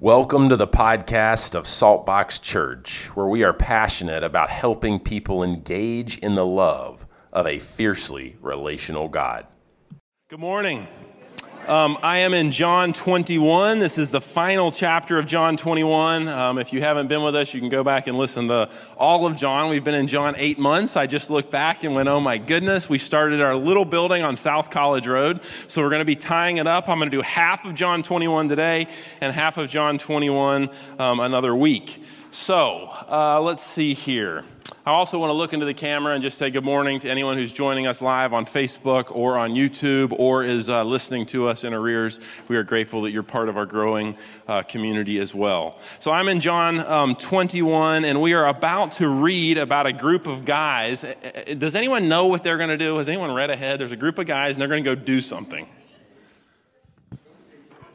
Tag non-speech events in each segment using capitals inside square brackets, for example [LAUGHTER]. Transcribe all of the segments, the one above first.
Welcome to the podcast of Saltbox Church, where we are passionate about helping people engage in the love of a fiercely relational God. Good morning. Um, I am in John 21. This is the final chapter of John 21. Um, if you haven't been with us, you can go back and listen to all of John. We've been in John eight months. I just looked back and went, oh my goodness, we started our little building on South College Road. So we're going to be tying it up. I'm going to do half of John 21 today and half of John 21 um, another week. So uh, let's see here. I also want to look into the camera and just say good morning to anyone who's joining us live on Facebook or on YouTube or is uh, listening to us in arrears. We are grateful that you're part of our growing uh, community as well. So I'm in John um, 21, and we are about to read about a group of guys. Does anyone know what they're going to do? Has anyone read ahead? There's a group of guys, and they're going to go do something.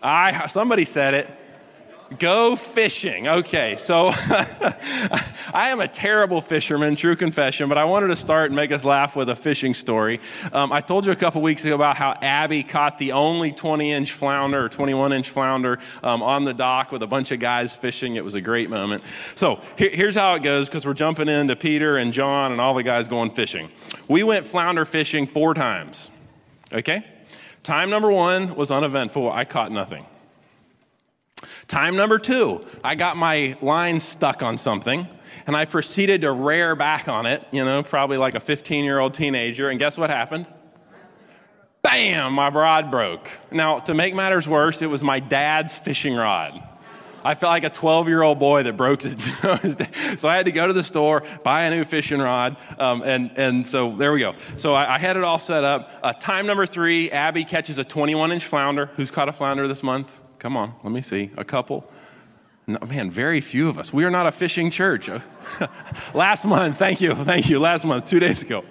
I, somebody said it. Go fishing. Okay, so [LAUGHS] I am a terrible fisherman, true confession, but I wanted to start and make us laugh with a fishing story. Um, I told you a couple weeks ago about how Abby caught the only 20 inch flounder or 21 inch flounder um, on the dock with a bunch of guys fishing. It was a great moment. So here, here's how it goes because we're jumping into Peter and John and all the guys going fishing. We went flounder fishing four times. Okay? Time number one was uneventful. I caught nothing. Time number two, I got my line stuck on something and I proceeded to rear back on it, you know, probably like a 15 year old teenager. And guess what happened? Bam, my rod broke. Now, to make matters worse, it was my dad's fishing rod. I felt like a 12 year old boy that broke his. [LAUGHS] so I had to go to the store, buy a new fishing rod, um, and, and so there we go. So I, I had it all set up. Uh, time number three Abby catches a 21 inch flounder. Who's caught a flounder this month? Come on, let me see. A couple? No, man, very few of us. We are not a fishing church. Uh, [LAUGHS] Last month, thank you, thank you. Last month, two days ago.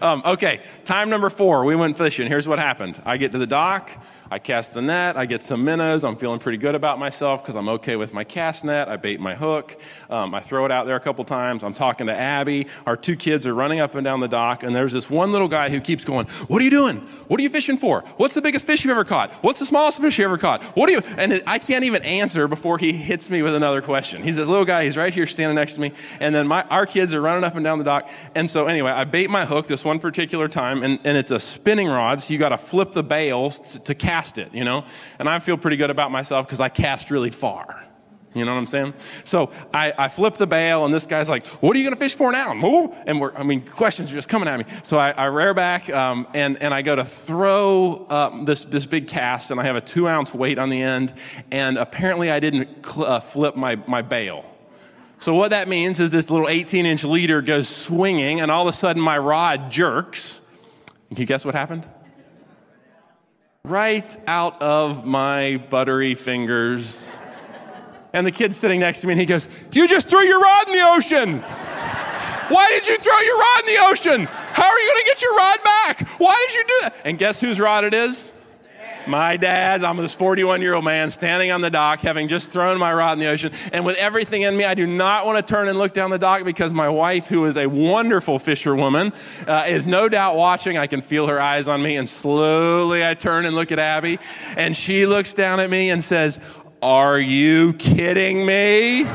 Um, okay, time number four, we went fishing. Here's what happened I get to the dock. I cast the net, I get some minnows. I'm feeling pretty good about myself because I'm okay with my cast net. I bait my hook, um, I throw it out there a couple times. I'm talking to Abby. Our two kids are running up and down the dock, and there's this one little guy who keeps going, What are you doing? What are you fishing for? What's the biggest fish you've ever caught? What's the smallest fish you ever caught? What are you? And I can't even answer before he hits me with another question. He's this little guy, he's right here standing next to me, and then my, our kids are running up and down the dock. And so, anyway, I bait my hook this one particular time, and, and it's a spinning rod, so you got to flip the bails to, to cast it, you know? And I feel pretty good about myself because I cast really far. You know what I'm saying? So I, I flip the bail, and this guy's like, What are you going to fish for now? Move. And we're, I mean, questions are just coming at me. So I, I rear back, um, and, and I go to throw um, this, this big cast, and I have a two ounce weight on the end, and apparently I didn't cl- uh, flip my, my bail. So what that means is this little 18 inch leader goes swinging, and all of a sudden my rod jerks. Can you guess what happened? right out of my buttery fingers. And the kid's sitting next to me and he goes, You just threw your rod in the ocean. Why did you throw your rod in the ocean? How are you going to get your rod back? Why did you do that? And guess whose rod it is? My dad's, I'm this 41 year old man standing on the dock, having just thrown my rod in the ocean. And with everything in me, I do not want to turn and look down the dock because my wife, who is a wonderful fisherwoman, uh, is no doubt watching. I can feel her eyes on me. And slowly I turn and look at Abby. And she looks down at me and says, Are you kidding me?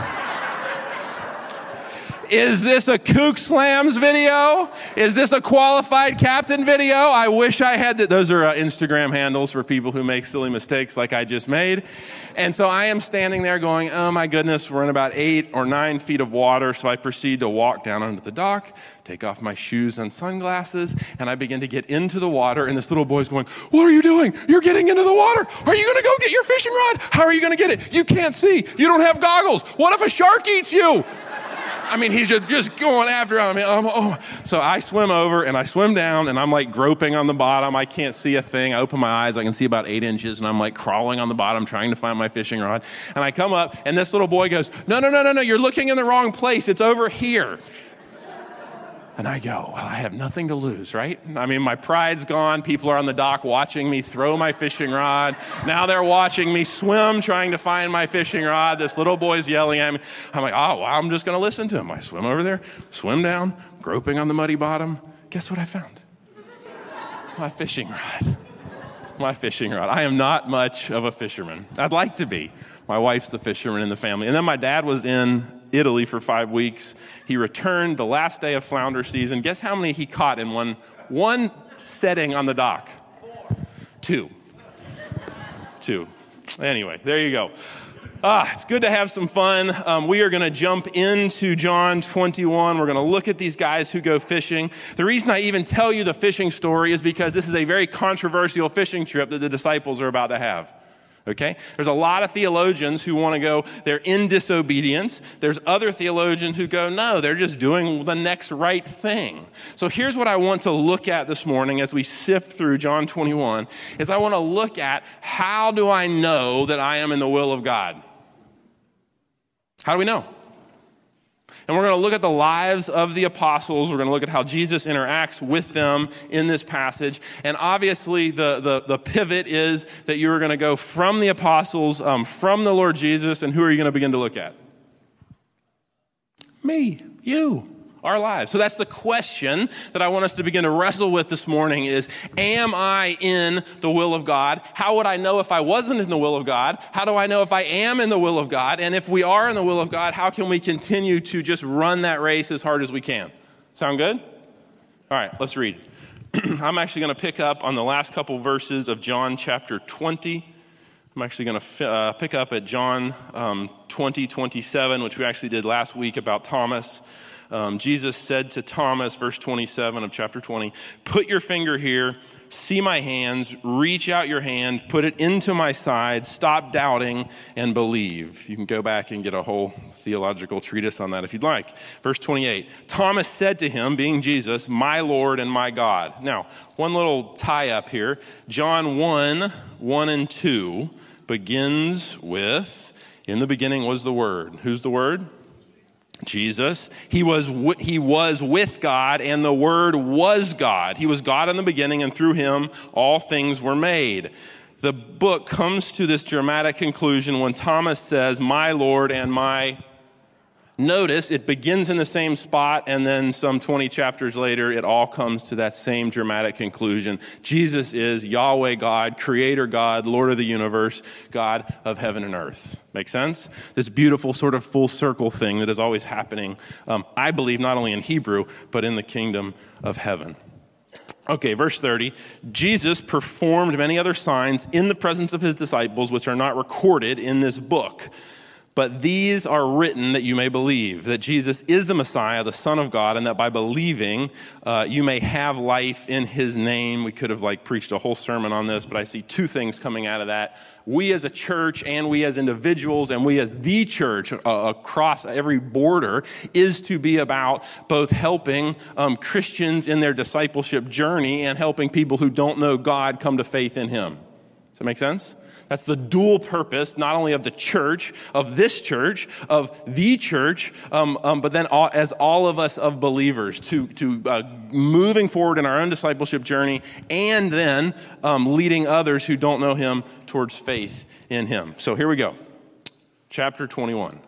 Is this a Kook Slams video? Is this a qualified captain video? I wish I had that. Those are uh, Instagram handles for people who make silly mistakes like I just made. And so I am standing there going, oh my goodness, we're in about eight or nine feet of water. So I proceed to walk down onto the dock, take off my shoes and sunglasses, and I begin to get into the water. And this little boy's going, What are you doing? You're getting into the water. Are you going to go get your fishing rod? How are you going to get it? You can't see. You don't have goggles. What if a shark eats you? I mean, he's just, just going after him. I mean, oh, oh. So I swim over and I swim down and I'm like groping on the bottom. I can't see a thing. I open my eyes. I can see about eight inches and I'm like crawling on the bottom trying to find my fishing rod. And I come up and this little boy goes, No, no, no, no, no. You're looking in the wrong place. It's over here. And I go, well, I have nothing to lose, right? I mean, my pride's gone. People are on the dock watching me throw my fishing rod. Now they're watching me swim trying to find my fishing rod. This little boy's yelling at me. I'm like, oh, well, I'm just going to listen to him. I swim over there, swim down, groping on the muddy bottom. Guess what I found? My fishing rod. my fishing rod. I am not much of a fisherman. I'd like to be. My wife's the fisherman in the family. And then my dad was in Italy for five weeks. He returned the last day of flounder season. Guess how many he caught in one, one setting on the dock? Two. Two. Anyway, there you go. Ah, it's good to have some fun. Um, we are going to jump into John 21. We're going to look at these guys who go fishing. The reason I even tell you the fishing story is because this is a very controversial fishing trip that the disciples are about to have. Okay? There's a lot of theologians who want to go, they're in disobedience. There's other theologians who go, no, they're just doing the next right thing. So here's what I want to look at this morning as we sift through John 21 is I want to look at how do I know that I am in the will of God? How do we know? And we're going to look at the lives of the apostles. We're going to look at how Jesus interacts with them in this passage. And obviously, the, the, the pivot is that you're going to go from the apostles, um, from the Lord Jesus, and who are you going to begin to look at? Me, you our lives. So that's the question that I want us to begin to wrestle with this morning is am I in the will of God? How would I know if I wasn't in the will of God? How do I know if I am in the will of God? And if we are in the will of God, how can we continue to just run that race as hard as we can? Sound good? All right, let's read. [CLEARS THROAT] I'm actually going to pick up on the last couple verses of John chapter 20. I'm actually going to uh, pick up at John um, 20, 27, which we actually did last week about Thomas um, Jesus said to Thomas, verse 27 of chapter 20, Put your finger here, see my hands, reach out your hand, put it into my side, stop doubting, and believe. You can go back and get a whole theological treatise on that if you'd like. Verse 28 Thomas said to him, being Jesus, My Lord and my God. Now, one little tie up here John 1 1 and 2 begins with, In the beginning was the Word. Who's the Word? Jesus. He was, he was with God, and the Word was God. He was God in the beginning, and through him all things were made. The book comes to this dramatic conclusion when Thomas says, My Lord and my Notice it begins in the same spot, and then some 20 chapters later, it all comes to that same dramatic conclusion. Jesus is Yahweh God, Creator God, Lord of the universe, God of heaven and earth. Make sense? This beautiful sort of full circle thing that is always happening, um, I believe, not only in Hebrew, but in the kingdom of heaven. Okay, verse 30. Jesus performed many other signs in the presence of his disciples, which are not recorded in this book. But these are written that you may believe that Jesus is the Messiah, the Son of God, and that by believing uh, you may have life in His name. We could have like preached a whole sermon on this, but I see two things coming out of that. We as a church, and we as individuals, and we as the church uh, across every border, is to be about both helping um, Christians in their discipleship journey and helping people who don't know God come to faith in Him. Does that make sense? That's the dual purpose, not only of the church, of this church, of the church, um, um, but then all, as all of us of believers to, to uh, moving forward in our own discipleship journey and then um, leading others who don't know Him towards faith in Him. So here we go. Chapter 21.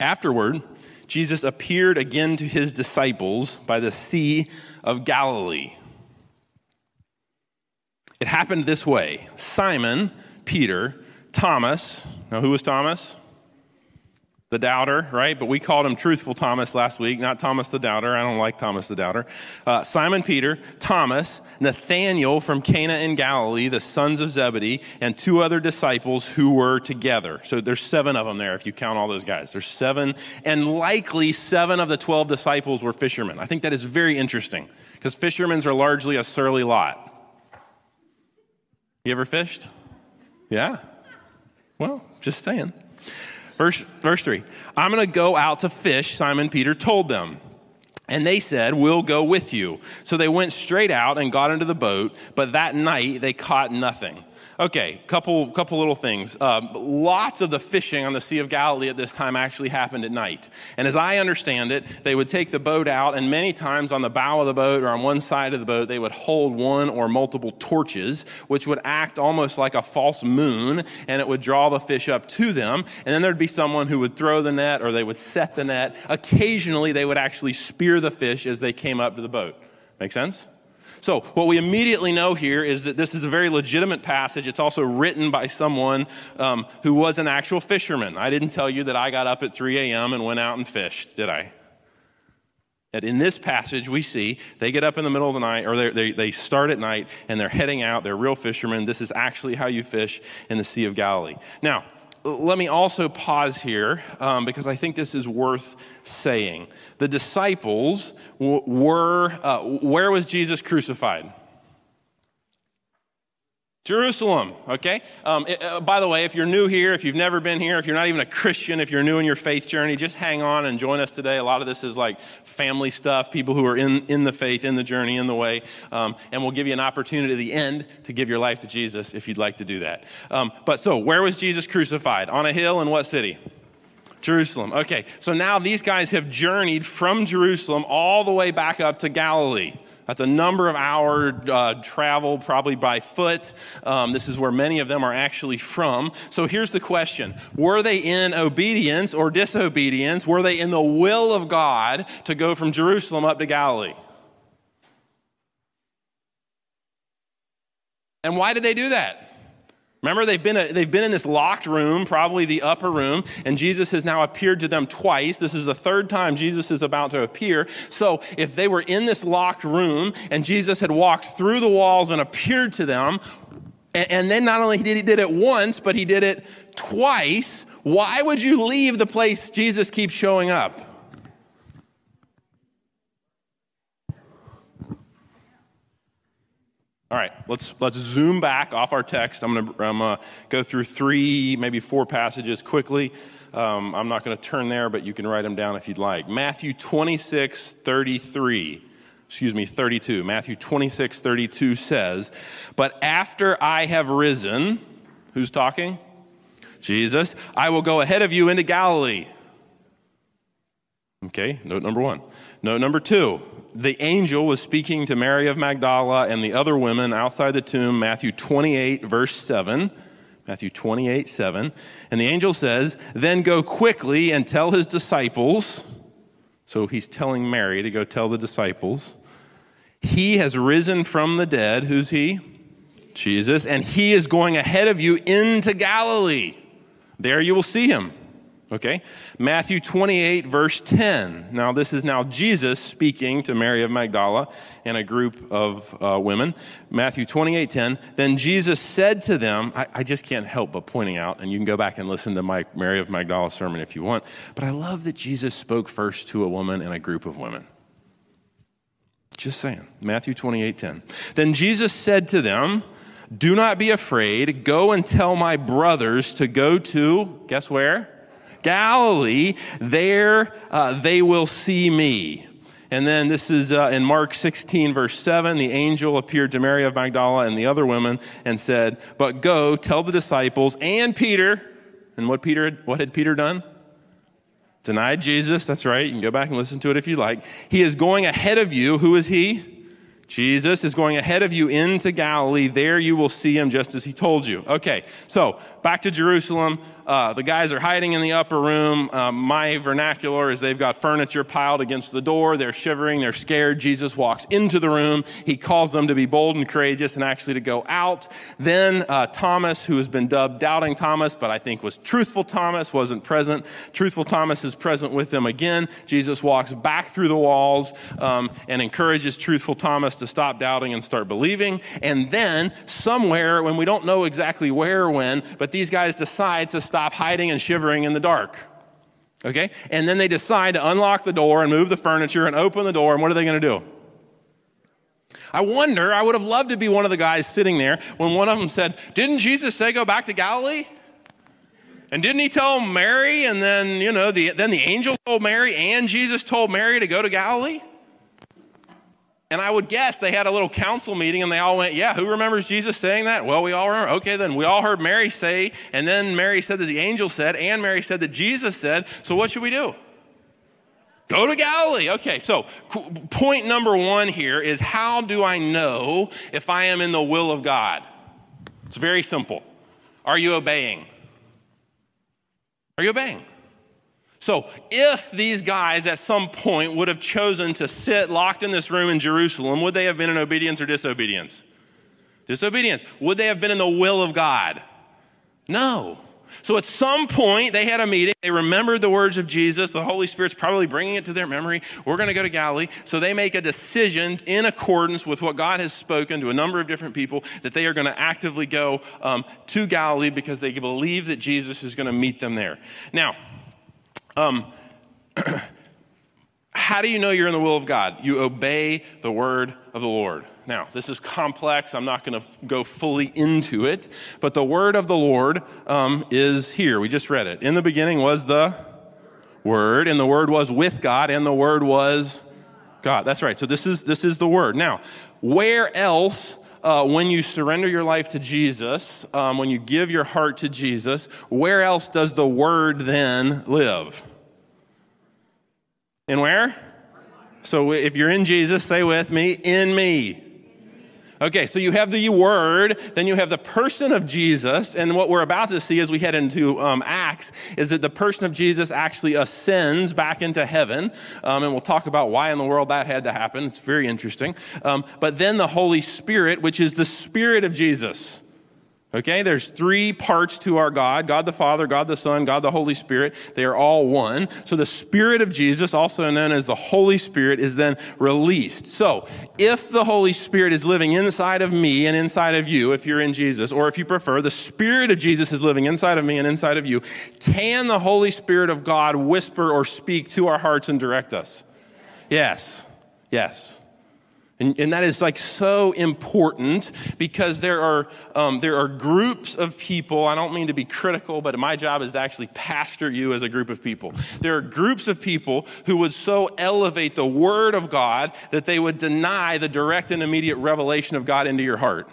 Afterward, Jesus appeared again to his disciples by the Sea of Galilee. It happened this way Simon, Peter, Thomas. Now, who was Thomas? The doubter, right? But we called him truthful Thomas last week, not Thomas the doubter. I don't like Thomas the doubter. Uh, Simon Peter, Thomas, Nathanael from Cana in Galilee, the sons of Zebedee, and two other disciples who were together. So there's seven of them there if you count all those guys. There's seven, and likely seven of the 12 disciples were fishermen. I think that is very interesting because fishermen are largely a surly lot. You ever fished? Yeah? Well, just saying. Verse, verse 3 I'm going to go out to fish, Simon Peter told them. And they said, We'll go with you. So they went straight out and got into the boat, but that night they caught nothing. Okay, couple couple little things. Um, lots of the fishing on the Sea of Galilee at this time actually happened at night. And as I understand it, they would take the boat out, and many times on the bow of the boat or on one side of the boat, they would hold one or multiple torches, which would act almost like a false moon, and it would draw the fish up to them. And then there'd be someone who would throw the net or they would set the net. Occasionally, they would actually spear the fish as they came up to the boat. Make sense? So, what we immediately know here is that this is a very legitimate passage. It's also written by someone um, who was an actual fisherman. I didn't tell you that I got up at 3 a.m. and went out and fished, did I? That in this passage, we see they get up in the middle of the night, or they, they start at night, and they're heading out. They're real fishermen. This is actually how you fish in the Sea of Galilee. Now, let me also pause here um, because I think this is worth saying. The disciples w- were, uh, where was Jesus crucified? Jerusalem, okay? Um, it, uh, by the way, if you're new here, if you've never been here, if you're not even a Christian, if you're new in your faith journey, just hang on and join us today. A lot of this is like family stuff, people who are in, in the faith, in the journey, in the way. Um, and we'll give you an opportunity at the end to give your life to Jesus if you'd like to do that. Um, but so, where was Jesus crucified? On a hill in what city? Jerusalem. Okay, so now these guys have journeyed from Jerusalem all the way back up to Galilee. That's a number of hour uh, travel, probably by foot. Um, this is where many of them are actually from. So here's the question Were they in obedience or disobedience? Were they in the will of God to go from Jerusalem up to Galilee? And why did they do that? Remember, they've been, a, they've been in this locked room, probably the upper room, and Jesus has now appeared to them twice. This is the third time Jesus is about to appear. So, if they were in this locked room and Jesus had walked through the walls and appeared to them, and, and then not only did he did it once, but he did it twice, why would you leave the place Jesus keeps showing up? All right, let's, let's zoom back off our text. I'm going to gonna go through three, maybe four passages quickly. Um, I'm not going to turn there, but you can write them down if you'd like. Matthew 26, 33. Excuse me, 32. Matthew 26, 32 says, But after I have risen, who's talking? Jesus, I will go ahead of you into Galilee. Okay, note number one. Note number two the angel was speaking to Mary of Magdala and the other women outside the tomb, Matthew 28, verse 7. Matthew 28, 7. And the angel says, Then go quickly and tell his disciples. So he's telling Mary to go tell the disciples. He has risen from the dead. Who's he? Jesus. And he is going ahead of you into Galilee. There you will see him. Okay? Matthew 28, verse 10. Now, this is now Jesus speaking to Mary of Magdala and a group of uh, women. Matthew 28, 10. Then Jesus said to them, I, I, just can't help but pointing out, and you can go back and listen to my Mary of Magdala sermon if you want, but I love that Jesus spoke first to a woman and a group of women. Just saying. Matthew 28, 10. Then Jesus said to them, Do not be afraid. Go and tell my brothers to go to, guess where? Galilee, there uh, they will see me. And then this is uh, in Mark 16, verse 7. The angel appeared to Mary of Magdala and the other women and said, But go, tell the disciples and Peter. And what, Peter, what had Peter done? Denied Jesus. That's right. You can go back and listen to it if you like. He is going ahead of you. Who is he? Jesus is going ahead of you into Galilee. There you will see him just as he told you. Okay, so back to Jerusalem. Uh, the guys are hiding in the upper room. Uh, my vernacular is they've got furniture piled against the door. They're shivering. They're scared. Jesus walks into the room. He calls them to be bold and courageous and actually to go out. Then uh, Thomas, who has been dubbed Doubting Thomas, but I think was Truthful Thomas, wasn't present. Truthful Thomas is present with them again. Jesus walks back through the walls um, and encourages Truthful Thomas to stop doubting and start believing. And then, somewhere, when we don't know exactly where or when, but these guys decide to stop hiding and shivering in the dark. Okay? And then they decide to unlock the door and move the furniture and open the door, and what are they going to do? I wonder, I would have loved to be one of the guys sitting there when one of them said, Didn't Jesus say go back to Galilee? And didn't he tell Mary, and then, you know, the, then the angel told Mary, and Jesus told Mary to go to Galilee? And I would guess they had a little council meeting and they all went, Yeah, who remembers Jesus saying that? Well, we all remember. Okay, then we all heard Mary say, and then Mary said that the angel said, and Mary said that Jesus said. So what should we do? Go to Galilee. Okay, so point number one here is how do I know if I am in the will of God? It's very simple. Are you obeying? Are you obeying? So, if these guys at some point would have chosen to sit locked in this room in Jerusalem, would they have been in obedience or disobedience? Disobedience. Would they have been in the will of God? No. So at some point, they had a meeting. They remembered the words of Jesus. The Holy Spirit's probably bringing it to their memory. We're going to go to Galilee. So they make a decision in accordance with what God has spoken to a number of different people that they are going to actively go um, to Galilee because they believe that Jesus is going to meet them there. Now, um, [CLEARS THROAT] how do you know you're in the will of God? You obey the word of the Lord. Now, this is complex. I'm not going to f- go fully into it, but the word of the Lord um, is here. We just read it. In the beginning was the word, and the word was with God, and the word was God. That's right. So this is this is the word. Now, where else? Uh, when you surrender your life to Jesus, um, when you give your heart to Jesus, where else does the Word then live? In where? So if you're in Jesus, say with me, in me. Okay, so you have the Word, then you have the person of Jesus, and what we're about to see as we head into um, Acts is that the person of Jesus actually ascends back into heaven, um, and we'll talk about why in the world that had to happen. It's very interesting. Um, but then the Holy Spirit, which is the Spirit of Jesus. Okay, there's three parts to our God God the Father, God the Son, God the Holy Spirit. They are all one. So the Spirit of Jesus, also known as the Holy Spirit, is then released. So if the Holy Spirit is living inside of me and inside of you, if you're in Jesus, or if you prefer, the Spirit of Jesus is living inside of me and inside of you, can the Holy Spirit of God whisper or speak to our hearts and direct us? Yes. Yes. And, and, that is like so important because there are, um, there are groups of people. I don't mean to be critical, but my job is to actually pastor you as a group of people. There are groups of people who would so elevate the Word of God that they would deny the direct and immediate revelation of God into your heart.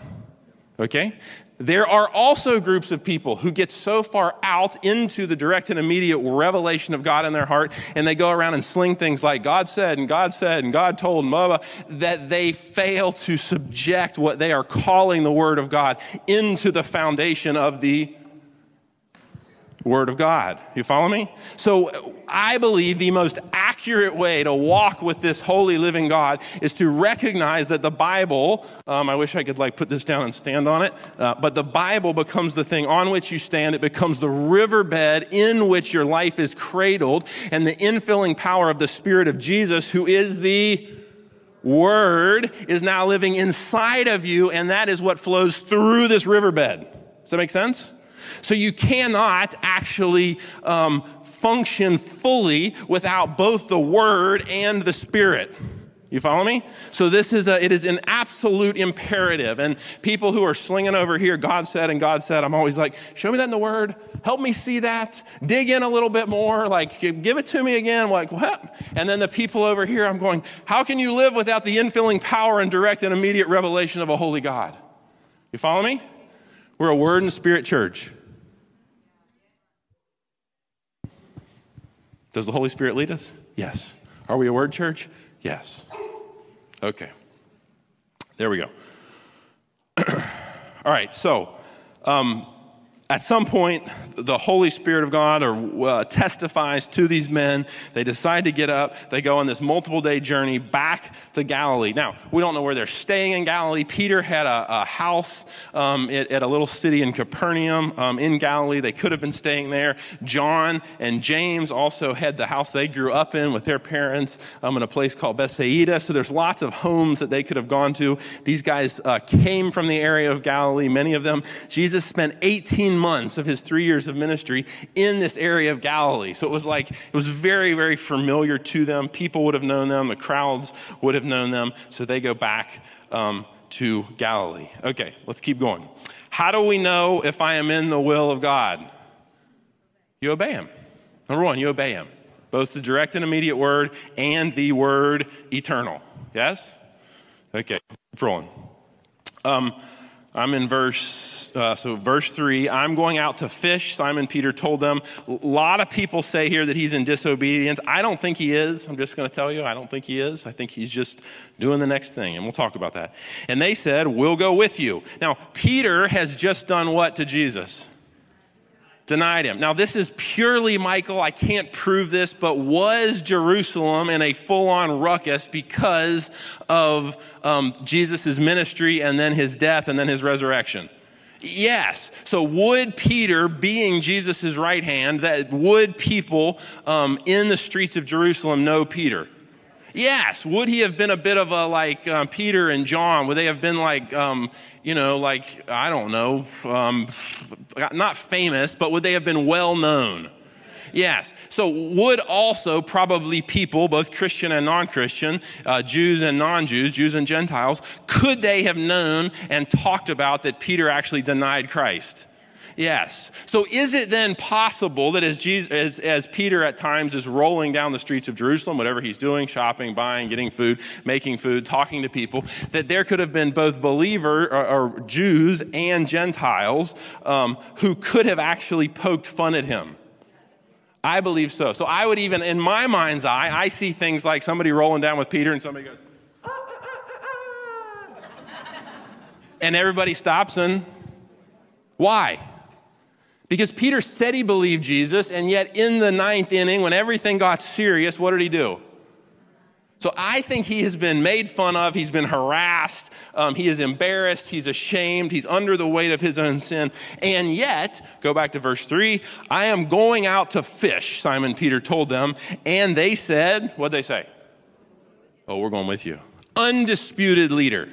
Okay? There are also groups of people who get so far out into the direct and immediate revelation of God in their heart, and they go around and sling things like God said, and God said, and God told, and blah, blah, that they fail to subject what they are calling the Word of God into the foundation of the Word of God. You follow me? So I believe the most accurate way to walk with this holy living God is to recognize that the Bible, um, I wish I could like put this down and stand on it, uh, but the Bible becomes the thing on which you stand. It becomes the riverbed in which your life is cradled, and the infilling power of the Spirit of Jesus, who is the Word, is now living inside of you, and that is what flows through this riverbed. Does that make sense? So you cannot actually um, function fully without both the Word and the Spirit. You follow me? So this is a, it is an absolute imperative. And people who are slinging over here, God said and God said, I'm always like, show me that in the Word. Help me see that. Dig in a little bit more. Like, give it to me again. Like, what? And then the people over here, I'm going, how can you live without the infilling power and direct and immediate revelation of a holy God? You follow me? We're a Word and Spirit church. Does the Holy Spirit lead us? Yes. Are we a word church? Yes. Okay. There we go. [CLEARS THROAT] All right, so um, at some point, the Holy Spirit of God or, uh, testifies to these men. They decide to get up. They go on this multiple day journey back to Galilee. Now, we don't know where they're staying in Galilee. Peter had a, a house um, at, at, a little city in Capernaum um, in Galilee. They could have been staying there. John and James also had the house they grew up in with their parents um, in a place called Bethsaida. So there's lots of homes that they could have gone to. These guys uh, came from the area of Galilee, many of them. Jesus spent 18 months of his three years of ministry in this area of Galilee. So it was like, it was very, very familiar to them. People would have known them, the crowds would have known them. So they go back um, to Galilee. Okay, let's keep going. How do we know if I am in the will of God? You obey Him. Number one, you obey Him, both the direct and immediate word and the word eternal. Yes? Okay, keep rolling. Um, I'm in verse, uh, so verse three. I'm going out to fish. Simon Peter told them. A lot of people say here that he's in disobedience. I don't think he is. I'm just going to tell you, I don't think he is. I think he's just doing the next thing, and we'll talk about that. And they said, We'll go with you. Now, Peter has just done what to Jesus? Denied him. Now, this is purely Michael. I can't prove this, but was Jerusalem in a full on ruckus because of um, Jesus' ministry and then his death and then his resurrection? Yes. So, would Peter, being Jesus' right hand, that would people um, in the streets of Jerusalem know Peter? Yes. Would he have been a bit of a like um, Peter and John? Would they have been like, um, you know, like, I don't know, um, not famous, but would they have been well known? Yes. So, would also probably people, both Christian and non Christian, uh, Jews and non Jews, Jews and Gentiles, could they have known and talked about that Peter actually denied Christ? Yes. So is it then possible that as, Jesus, as, as, Peter at times is rolling down the streets of Jerusalem, whatever he's doing, shopping, buying, getting food, making food, talking to people, that there could have been both believer or, or Jews and Gentiles um, who could have actually poked fun at him? I believe so. So I would even, in my mind's eye, I see things like somebody rolling down with Peter and somebody goes, [LAUGHS] and everybody stops and why? Because Peter said he believed Jesus, and yet in the ninth inning, when everything got serious, what did he do? So I think he has been made fun of, he's been harassed, um, he is embarrassed, he's ashamed, he's under the weight of his own sin. And yet, go back to verse 3 I am going out to fish, Simon Peter told them. And they said, What'd they say? Oh, we're going with you. Undisputed leader.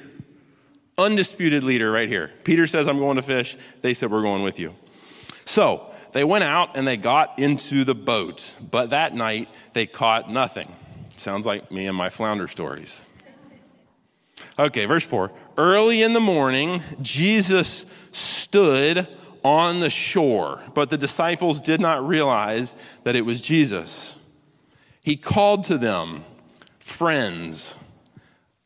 Undisputed leader right here. Peter says, I'm going to fish. They said, We're going with you. So they went out and they got into the boat, but that night they caught nothing. Sounds like me and my flounder stories. Okay, verse 4. Early in the morning, Jesus stood on the shore, but the disciples did not realize that it was Jesus. He called to them, friends.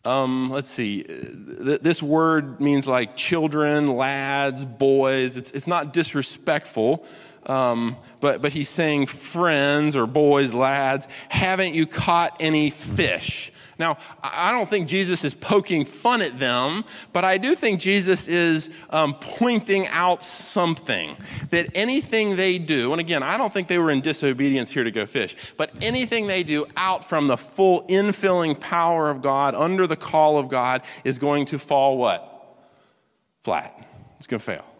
Um, let's see, this word means like children, lads, boys. It's, it's not disrespectful, um, but, but he's saying friends or boys, lads, haven't you caught any fish? Now, I don't think Jesus is poking fun at them, but I do think Jesus is um, pointing out something that anything they do, and again, I don't think they were in disobedience here to go fish, but anything they do out from the full infilling power of God, under the call of God, is going to fall what? Flat. It's going to fail.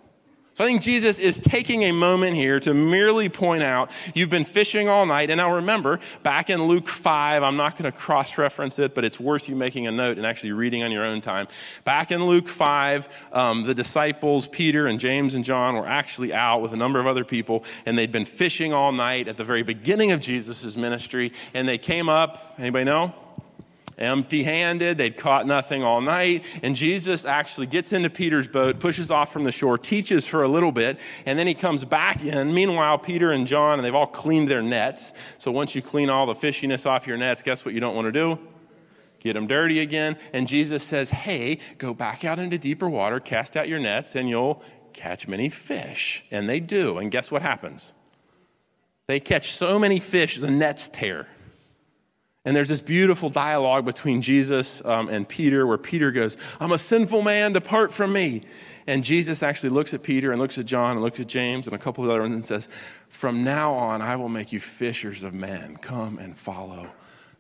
So I think Jesus is taking a moment here to merely point out you've been fishing all night. And now remember, back in Luke 5, I'm not going to cross reference it, but it's worth you making a note and actually reading on your own time. Back in Luke 5, um, the disciples, Peter and James and John, were actually out with a number of other people, and they'd been fishing all night at the very beginning of Jesus' ministry. And they came up, anybody know? Empty handed. They'd caught nothing all night. And Jesus actually gets into Peter's boat, pushes off from the shore, teaches for a little bit, and then he comes back in. Meanwhile, Peter and John, and they've all cleaned their nets. So once you clean all the fishiness off your nets, guess what you don't want to do? Get them dirty again. And Jesus says, Hey, go back out into deeper water, cast out your nets, and you'll catch many fish. And they do. And guess what happens? They catch so many fish, the nets tear. And there's this beautiful dialogue between Jesus um, and Peter where Peter goes, I'm a sinful man, depart from me. And Jesus actually looks at Peter and looks at John and looks at James and a couple of other ones and says, From now on, I will make you fishers of men. Come and follow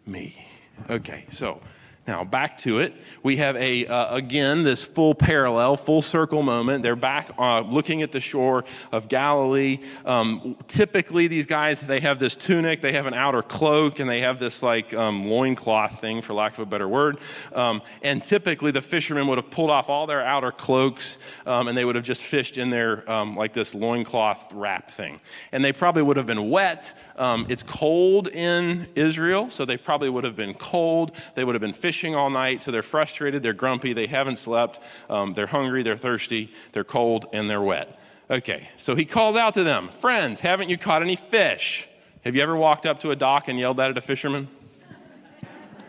me. Okay, so now, back to it. We have a, uh, again, this full parallel, full circle moment. They're back uh, looking at the shore of Galilee. Um, typically, these guys, they have this tunic, they have an outer cloak, and they have this like um, loincloth thing, for lack of a better word. Um, and typically, the fishermen would have pulled off all their outer cloaks, um, and they would have just fished in their, um, like this loincloth wrap thing. And they probably would have been wet. Um, it's cold in Israel, so they probably would have been cold. They would have been fishing fishing all night, so they're frustrated, they're grumpy, they haven't slept, um, they're hungry, they're thirsty, they're cold, and they're wet. Okay, so he calls out to them, Friends, haven't you caught any fish? Have you ever walked up to a dock and yelled that at a fisherman?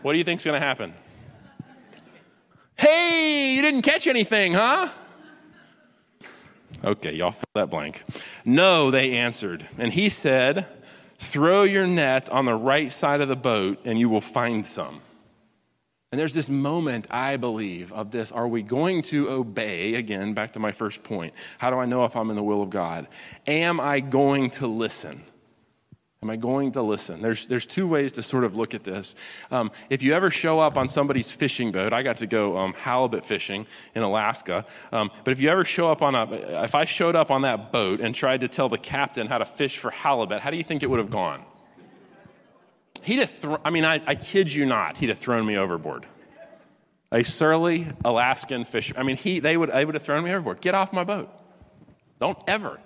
What do you think's going to happen? Hey, you didn't catch anything, huh? Okay, y'all fill that blank. No, they answered. And he said, Throw your net on the right side of the boat and you will find some. And there's this moment, I believe, of this are we going to obey? Again, back to my first point. How do I know if I'm in the will of God? Am I going to listen? Am I going to listen? There's, there's two ways to sort of look at this. Um, if you ever show up on somebody's fishing boat, I got to go um, halibut fishing in Alaska. Um, but if you ever show up on a, if I showed up on that boat and tried to tell the captain how to fish for halibut, how do you think it would have gone? He'd have, thro- I mean, I, I kid you not, he'd have thrown me overboard. A surly Alaskan fisher. I mean, he, they, would, they would have thrown me overboard. Get off my boat. Don't ever.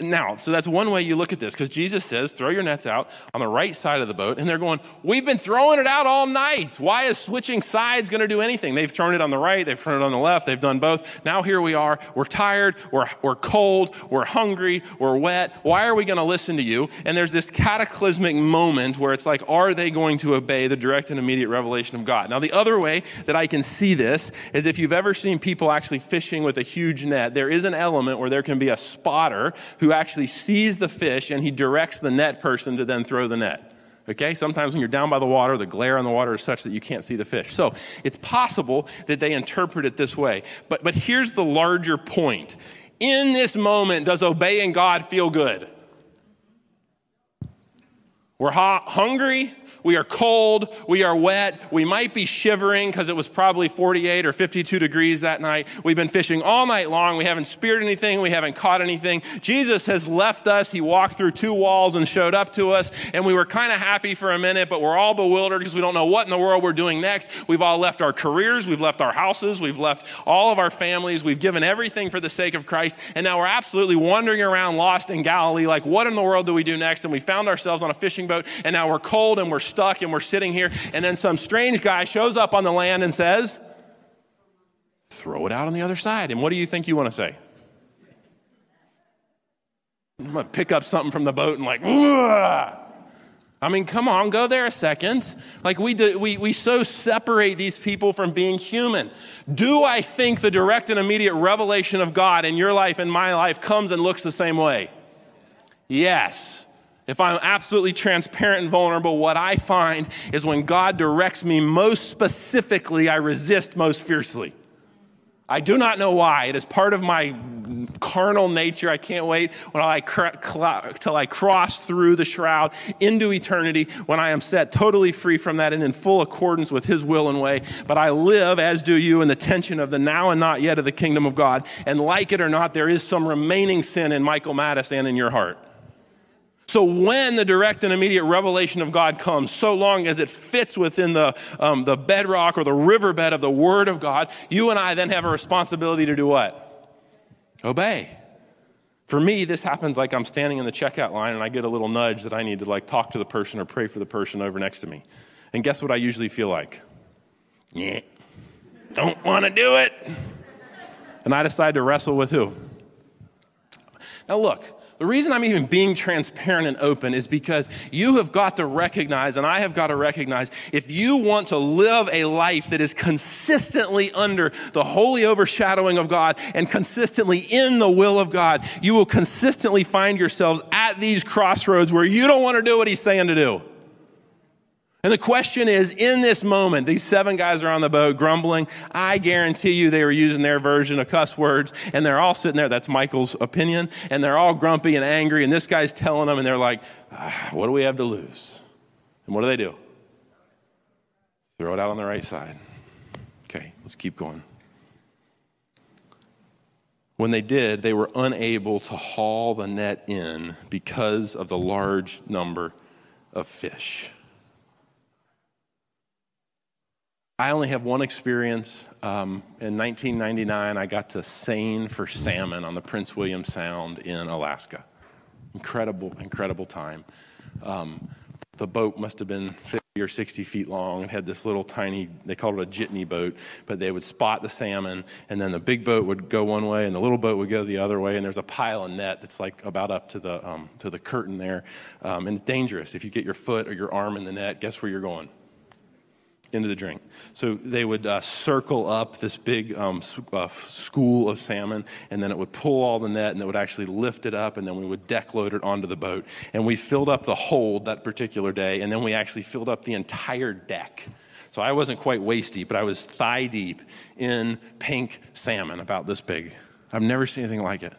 Now, so that's one way you look at this because Jesus says, throw your nets out on the right side of the boat. And they're going, We've been throwing it out all night. Why is switching sides going to do anything? They've thrown it on the right, they've thrown it on the left, they've done both. Now here we are. We're tired, we're, we're cold, we're hungry, we're wet. Why are we going to listen to you? And there's this cataclysmic moment where it's like, Are they going to obey the direct and immediate revelation of God? Now, the other way that I can see this is if you've ever seen people actually fishing with a huge net, there is an element where there can be a spotter actually sees the fish and he directs the net person to then throw the net. Okay, sometimes when you're down by the water, the glare on the water is such that you can't see the fish. So it's possible that they interpret it this way. But, but here's the larger point. In this moment, does obeying God feel good? We're hot, hungry, we are cold. We are wet. We might be shivering because it was probably 48 or 52 degrees that night. We've been fishing all night long. We haven't speared anything. We haven't caught anything. Jesus has left us. He walked through two walls and showed up to us. And we were kind of happy for a minute, but we're all bewildered because we don't know what in the world we're doing next. We've all left our careers. We've left our houses. We've left all of our families. We've given everything for the sake of Christ. And now we're absolutely wandering around lost in Galilee like, what in the world do we do next? And we found ourselves on a fishing boat. And now we're cold and we're stuck and we're sitting here, and then some strange guy shows up on the land and says, Throw it out on the other side. And what do you think you want to say? I'm going to pick up something from the boat and, like! I mean, come on, go there a second. Like, we, do, we, we so separate these people from being human. Do I think the direct and immediate revelation of God in your life and my life comes and looks the same way? Yes. If I'm absolutely transparent and vulnerable, what I find is when God directs me most specifically, I resist most fiercely. I do not know why. It is part of my carnal nature. I can't wait until I, till I cross through the shroud into eternity when I am set totally free from that and in full accordance with His will and way. But I live, as do you, in the tension of the now and not yet of the kingdom of God. And like it or not, there is some remaining sin in Michael Mattis and in your heart. So, when the direct and immediate revelation of God comes, so long as it fits within the, um, the bedrock or the riverbed of the Word of God, you and I then have a responsibility to do what? Obey. For me, this happens like I'm standing in the checkout line and I get a little nudge that I need to like talk to the person or pray for the person over next to me. And guess what I usually feel like? Yeah, don't want to do it. And I decide to wrestle with who? Now, look, the reason I'm even being transparent and open is because you have got to recognize, and I have got to recognize, if you want to live a life that is consistently under the holy overshadowing of God and consistently in the will of God, you will consistently find yourselves at these crossroads where you don't want to do what He's saying to do. And the question is in this moment, these seven guys are on the boat grumbling. I guarantee you they were using their version of cuss words, and they're all sitting there. That's Michael's opinion. And they're all grumpy and angry, and this guy's telling them, and they're like, ah, What do we have to lose? And what do they do? Throw it out on the right side. Okay, let's keep going. When they did, they were unable to haul the net in because of the large number of fish. I only have one experience. Um, in 1999, I got to seine for salmon on the Prince William Sound in Alaska. Incredible, incredible time. Um, the boat must have been 50 or 60 feet long and had this little tiny, they called it a jitney boat, but they would spot the salmon, and then the big boat would go one way and the little boat would go the other way, and there's a pile of net that's like about up to the, um, to the curtain there. Um, and it's dangerous. If you get your foot or your arm in the net, guess where you're going? Into the drink. So they would uh, circle up this big um, uh, school of salmon, and then it would pull all the net, and it would actually lift it up, and then we would deck load it onto the boat. And we filled up the hold that particular day, and then we actually filled up the entire deck. So I wasn't quite waist deep, but I was thigh deep in pink salmon about this big. I've never seen anything like it.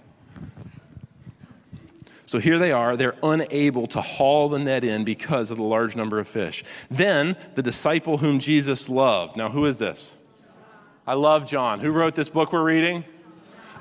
So here they are, they're unable to haul the net in because of the large number of fish. Then the disciple whom Jesus loved. Now, who is this? I love John. Who wrote this book we're reading?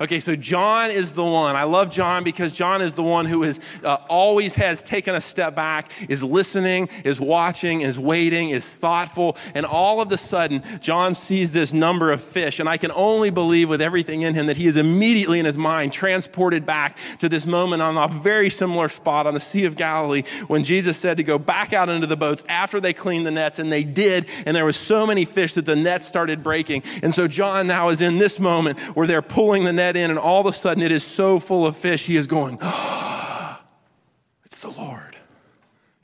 Okay, so John is the one. I love John because John is the one who is uh, always has taken a step back, is listening, is watching, is waiting, is thoughtful, and all of a sudden, John sees this number of fish, and I can only believe with everything in him that he is immediately in his mind transported back to this moment on a very similar spot on the Sea of Galilee when Jesus said to go back out into the boats after they cleaned the nets, and they did, and there was so many fish that the nets started breaking, and so John now is in this moment where they're pulling the net net in, and all of a sudden it is so full of fish, he is going, oh, [GASPS] It's the Lord.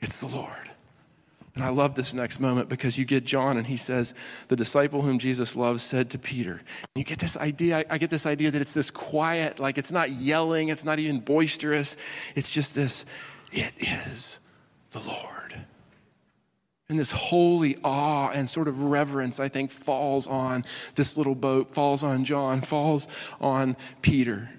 It's the Lord. And I love this next moment because you get John and he says, The disciple whom Jesus loves said to Peter. And you get this idea, I, I get this idea that it's this quiet, like it's not yelling, it's not even boisterous. It's just this, it is the Lord. And this holy awe and sort of reverence, I think, falls on this little boat, falls on John, falls on Peter.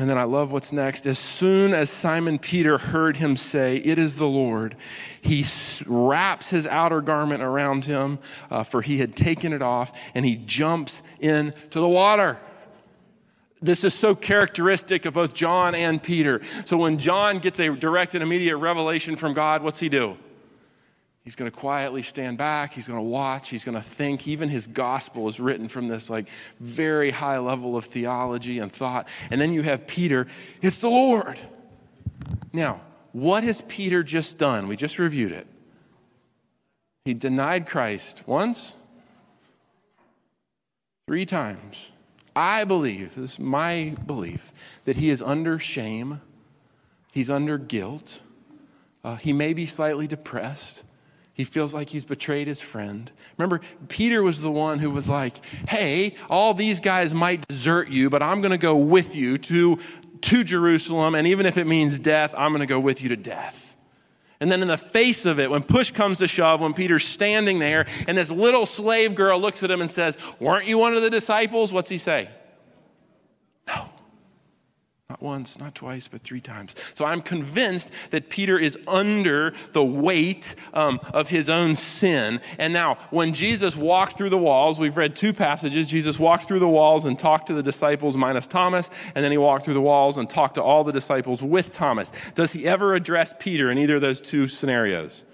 And then I love what's next. As soon as Simon Peter heard him say, It is the Lord, he wraps his outer garment around him, uh, for he had taken it off, and he jumps into the water. This is so characteristic of both John and Peter. So when John gets a direct and immediate revelation from God, what's he do? He's going to quietly stand back. He's going to watch. He's going to think. Even his gospel is written from this like very high level of theology and thought. And then you have Peter. It's the Lord. Now, what has Peter just done? We just reviewed it. He denied Christ once, three times. I believe, this is my belief, that he is under shame. He's under guilt. Uh, he may be slightly depressed. He feels like he's betrayed his friend. Remember, Peter was the one who was like, hey, all these guys might desert you, but I'm going to go with you to, to Jerusalem, and even if it means death, I'm going to go with you to death. And then, in the face of it, when push comes to shove, when Peter's standing there, and this little slave girl looks at him and says, Weren't you one of the disciples? What's he say? No. Not once, not twice, but three times. So I'm convinced that Peter is under the weight um, of his own sin. And now, when Jesus walked through the walls, we've read two passages. Jesus walked through the walls and talked to the disciples minus Thomas, and then he walked through the walls and talked to all the disciples with Thomas. Does he ever address Peter in either of those two scenarios?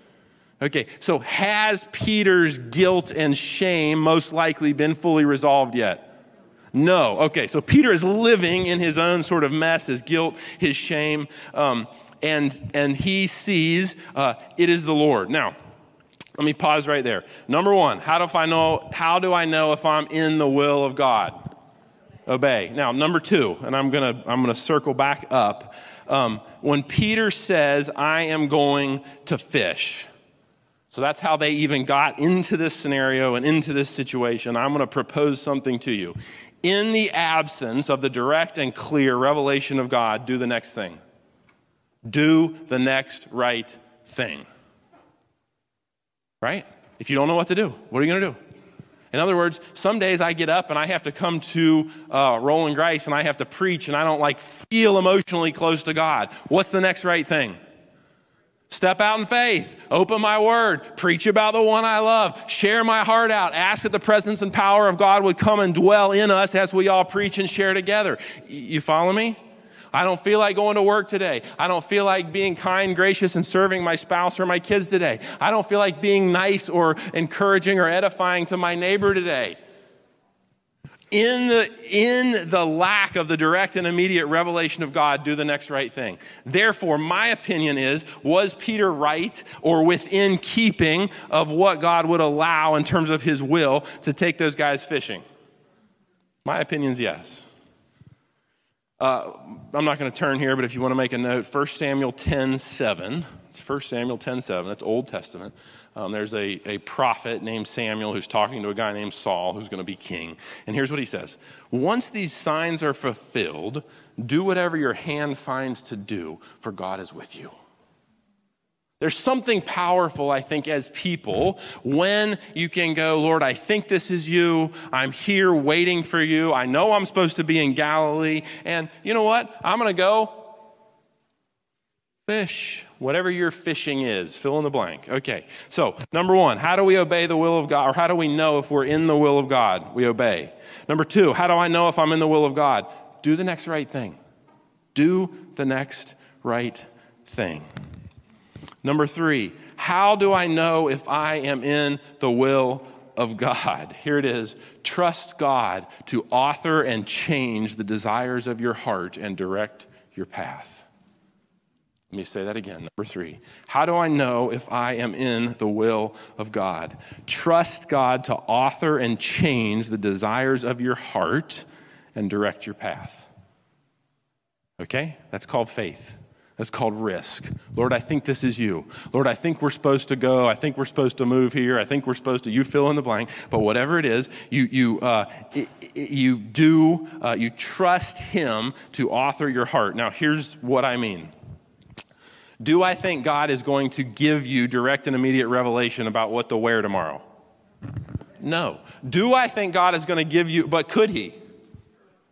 Okay, so has Peter's guilt and shame most likely been fully resolved yet? No. Okay, so Peter is living in his own sort of mess, his guilt, his shame, um, and, and he sees uh, it is the Lord. Now, let me pause right there. Number one, how do I know, how do I know if I'm in the will of God? Obey. Now, number two, and I'm gonna, I'm gonna circle back up. Um, when Peter says, I am going to fish, so that's how they even got into this scenario and into this situation. I'm going to propose something to you in the absence of the direct and clear revelation of God, do the next thing. Do the next right thing. Right? If you don't know what to do, what are you going to do? In other words, some days I get up and I have to come to uh, Rolling Grace and I have to preach and I don't like feel emotionally close to God. What's the next right thing? Step out in faith, open my word, preach about the one I love, share my heart out, ask that the presence and power of God would come and dwell in us as we all preach and share together. You follow me? I don't feel like going to work today. I don't feel like being kind, gracious, and serving my spouse or my kids today. I don't feel like being nice or encouraging or edifying to my neighbor today in the, in the lack of the direct and immediate revelation of God, do the next right thing. Therefore, my opinion is was Peter right or within keeping of what God would allow in terms of his will to take those guys fishing? My opinion is yes. Uh, I'm not going to turn here, but if you want to make a note, 1 Samuel 10 7. It's 1 Samuel 10 7. That's Old Testament. Um, there's a, a prophet named Samuel who's talking to a guy named Saul who's going to be king. And here's what he says Once these signs are fulfilled, do whatever your hand finds to do, for God is with you. There's something powerful, I think, as people when you can go, Lord, I think this is you. I'm here waiting for you. I know I'm supposed to be in Galilee. And you know what? I'm going to go fish. Whatever your fishing is, fill in the blank. Okay, so number one, how do we obey the will of God? Or how do we know if we're in the will of God? We obey. Number two, how do I know if I'm in the will of God? Do the next right thing. Do the next right thing. Number three, how do I know if I am in the will of God? [LAUGHS] Here it is trust God to author and change the desires of your heart and direct your path. Let me say that again. Number three, how do I know if I am in the will of God? Trust God to author and change the desires of your heart and direct your path. Okay? That's called faith. That's called risk. Lord, I think this is you. Lord, I think we're supposed to go. I think we're supposed to move here. I think we're supposed to, you fill in the blank. But whatever it is, you, you, uh, you do, uh, you trust Him to author your heart. Now, here's what I mean. Do I think God is going to give you direct and immediate revelation about what to wear tomorrow? No. Do I think God is going to give you, but could He?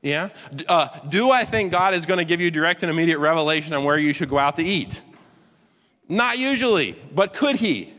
Yeah? Uh, do I think God is going to give you direct and immediate revelation on where you should go out to eat? Not usually, but could He?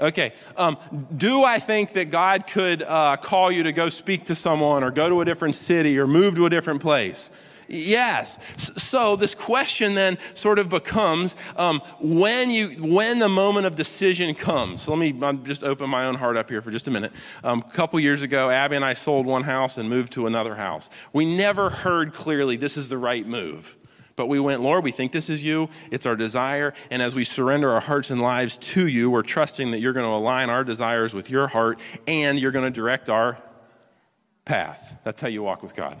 Okay. Um, do I think that God could uh, call you to go speak to someone or go to a different city or move to a different place? Yes. So this question then sort of becomes um, when you when the moment of decision comes. So let me I'm just open my own heart up here for just a minute. Um, a couple years ago, Abby and I sold one house and moved to another house. We never heard clearly this is the right move. But we went, Lord, we think this is you. It's our desire. And as we surrender our hearts and lives to you, we're trusting that you're going to align our desires with your heart and you're going to direct our path. That's how you walk with God.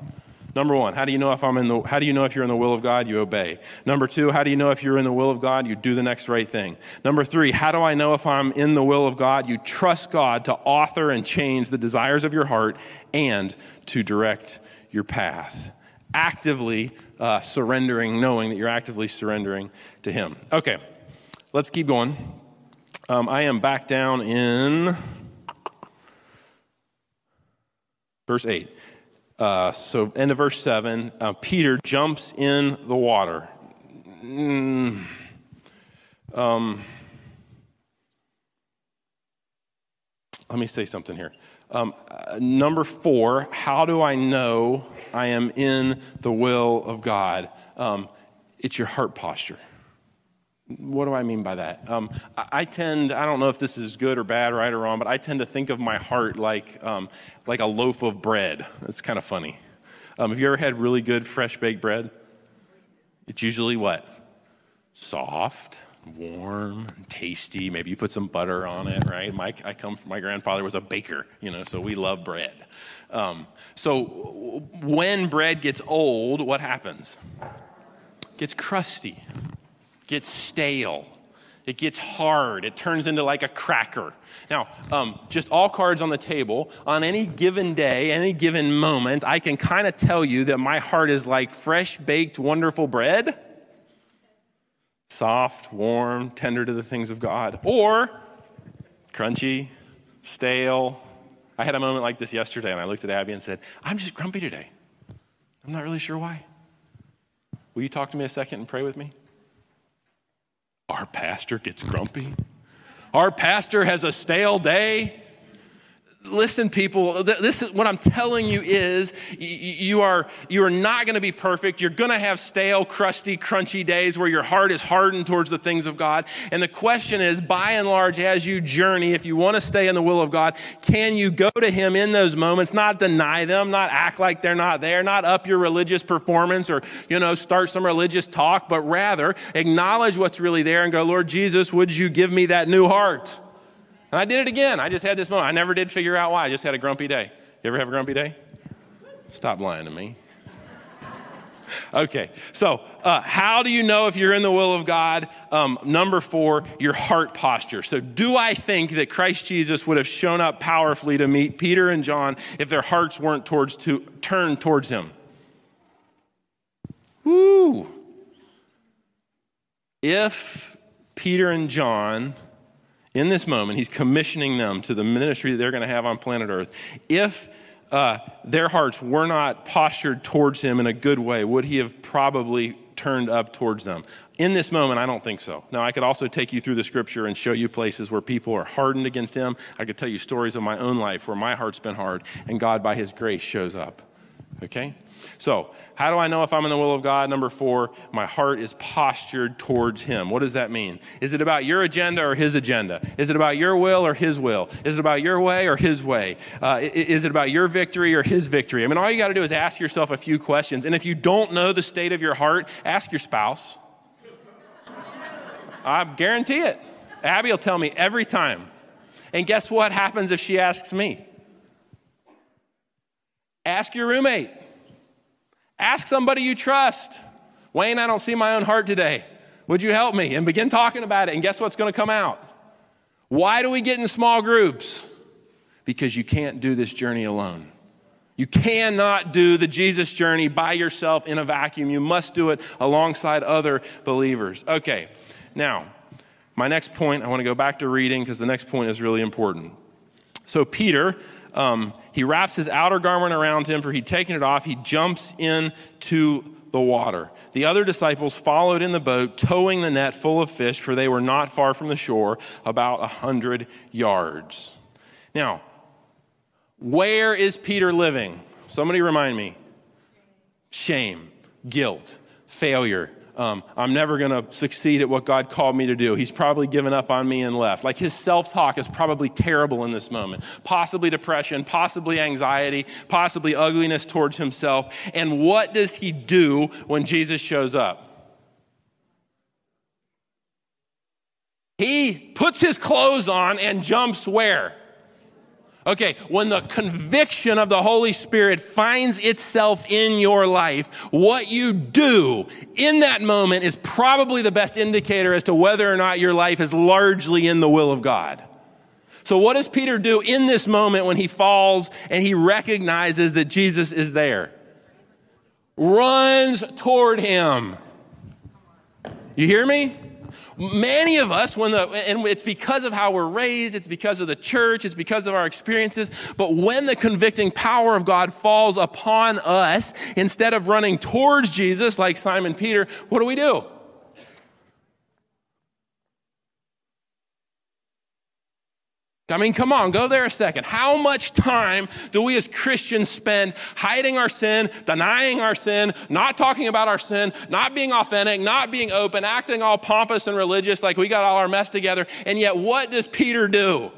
Number one, how do you know if I'm in the how do you know if you're in the will of God? You obey. Number two, how do you know if you're in the will of God? You do the next right thing. Number three, how do I know if I'm in the will of God? You trust God to author and change the desires of your heart and to direct your path. Actively uh, surrendering, knowing that you're actively surrendering to Him. Okay, let's keep going. Um, I am back down in verse 8. Uh, so, end of verse 7, uh, Peter jumps in the water. Mm, um, let me say something here. Um, uh, number four, how do I know I am in the will of God? Um, it's your heart posture. What do I mean by that? Um, I, tend, I don't know if this is good or bad, right or wrong, but I tend to think of my heart like, um, like a loaf of bread. It's kind of funny. Um, have you ever had really good fresh baked bread? It's usually what? Soft, warm, tasty. Maybe you put some butter on it, right? My, I come from, my grandfather was a baker, you know, so we love bread. Um, so when bread gets old, what happens? It gets crusty gets stale. It gets hard. It turns into like a cracker. Now, um, just all cards on the table. On any given day, any given moment, I can kind of tell you that my heart is like fresh baked, wonderful bread soft, warm, tender to the things of God, or crunchy, stale. I had a moment like this yesterday, and I looked at Abby and said, I'm just grumpy today. I'm not really sure why. Will you talk to me a second and pray with me? Our pastor gets grumpy. Our pastor has a stale day listen people this is what i'm telling you is you are you are not going to be perfect. You're going to have stale crusty crunchy days where your heart is hardened towards the things of god. And the question is by and large as you journey if you want to stay in the will of god can you go to him in those moments not deny them not act like they're not there not up your religious performance or you know start some religious talk but rather acknowledge what's really there and go lord jesus would you give me that new heart and I did it again. I just had this moment. I never did figure out why. I just had a grumpy day. You ever have a grumpy day? Stop lying to me. Okay, so uh, how do you know if you're in the will of God? Um, number four, your heart posture. So, do I think that Christ Jesus would have shown up powerfully to meet Peter and John if their hearts weren't towards to, turned towards him? Woo! If Peter and John, in this moment, he's commissioning them to the ministry that they're going to have on planet Earth. If uh, their hearts were not postured towards him in a good way, would he have probably turned up towards them? In this moment, I don't think so. Now, I could also take you through the scripture and show you places where people are hardened against him. I could tell you stories of my own life where my heart's been hard and God, by his grace, shows up. Okay? So, how do I know if I'm in the will of God? Number four, my heart is postured towards Him. What does that mean? Is it about your agenda or His agenda? Is it about your will or His will? Is it about your way or His way? Uh, is it about your victory or His victory? I mean, all you got to do is ask yourself a few questions. And if you don't know the state of your heart, ask your spouse. [LAUGHS] I guarantee it. Abby will tell me every time. And guess what happens if she asks me? Ask your roommate. Ask somebody you trust. Wayne, I don't see my own heart today. Would you help me? And begin talking about it. And guess what's going to come out? Why do we get in small groups? Because you can't do this journey alone. You cannot do the Jesus journey by yourself in a vacuum. You must do it alongside other believers. Okay, now, my next point, I want to go back to reading because the next point is really important. So, Peter, um, he wraps his outer garment around him, for he'd taken it off. He jumps into the water. The other disciples followed in the boat, towing the net full of fish, for they were not far from the shore, about a hundred yards. Now, where is Peter living? Somebody remind me. Shame, guilt, failure, um, I'm never going to succeed at what God called me to do. He's probably given up on me and left. Like his self talk is probably terrible in this moment. Possibly depression, possibly anxiety, possibly ugliness towards himself. And what does he do when Jesus shows up? He puts his clothes on and jumps where? Okay, when the conviction of the Holy Spirit finds itself in your life, what you do in that moment is probably the best indicator as to whether or not your life is largely in the will of God. So, what does Peter do in this moment when he falls and he recognizes that Jesus is there? Runs toward him. You hear me? Many of us, when the, and it's because of how we're raised, it's because of the church, it's because of our experiences, but when the convicting power of God falls upon us, instead of running towards Jesus like Simon Peter, what do we do? I mean, come on, go there a second. How much time do we as Christians spend hiding our sin, denying our sin, not talking about our sin, not being authentic, not being open, acting all pompous and religious like we got all our mess together? And yet, what does Peter do?